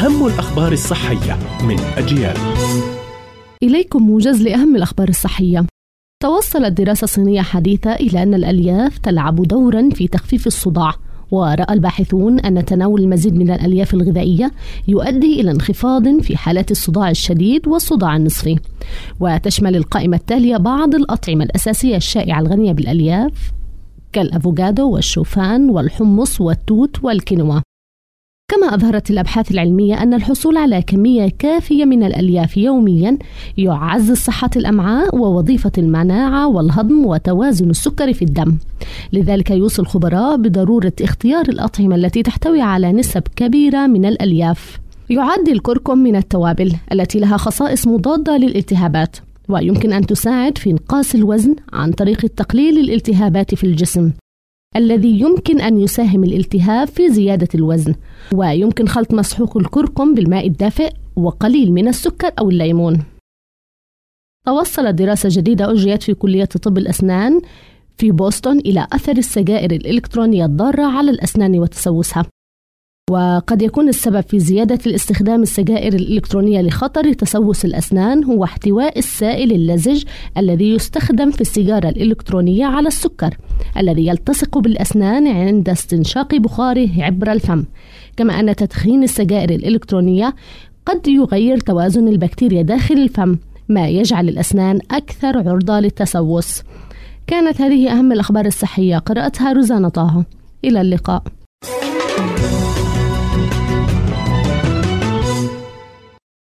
أهم الأخبار الصحية من أجيال. إليكم موجز لأهم الأخبار الصحية. توصلت دراسة صينية حديثة إلى أن الألياف تلعب دورا في تخفيف الصداع ورأى الباحثون أن تناول المزيد من الألياف الغذائية يؤدي إلى انخفاض في حالات الصداع الشديد والصداع النصفي. وتشمل القائمة التالية بعض الأطعمة الأساسية الشائعة الغنية بالألياف كالأفوكادو والشوفان والحمص والتوت والكينوا كما أظهرت الأبحاث العلمية أن الحصول على كمية كافية من الألياف يوميا يعزز صحة الأمعاء ووظيفة المناعة والهضم وتوازن السكر في الدم. لذلك يوصي الخبراء بضرورة اختيار الأطعمة التي تحتوي على نسب كبيرة من الألياف. يعد الكركم من التوابل التي لها خصائص مضادة للالتهابات ويمكن أن تساعد في إنقاص الوزن عن طريق تقليل الالتهابات في الجسم. الذي يمكن أن يساهم الالتهاب في زيادة الوزن ويمكن خلط مسحوق الكركم بالماء الدافئ وقليل من السكر أو الليمون. توصلت دراسة جديدة أجريت في كلية طب الأسنان في بوسطن إلى أثر السجائر الإلكترونية الضارة على الأسنان وتسوسها. وقد يكون السبب في زيادة الاستخدام السجائر الإلكترونية لخطر تسوس الأسنان هو احتواء السائل اللزج الذي يستخدم في السيجارة الإلكترونية على السكر الذي يلتصق بالأسنان عند استنشاق بخاره عبر الفم. كما أن تدخين السجائر الإلكترونية قد يغير توازن البكتيريا داخل الفم ما يجعل الأسنان أكثر عرضة للتسوس. كانت هذه أهم الأخبار الصحية. قرأتها روزانا طه. إلى اللقاء.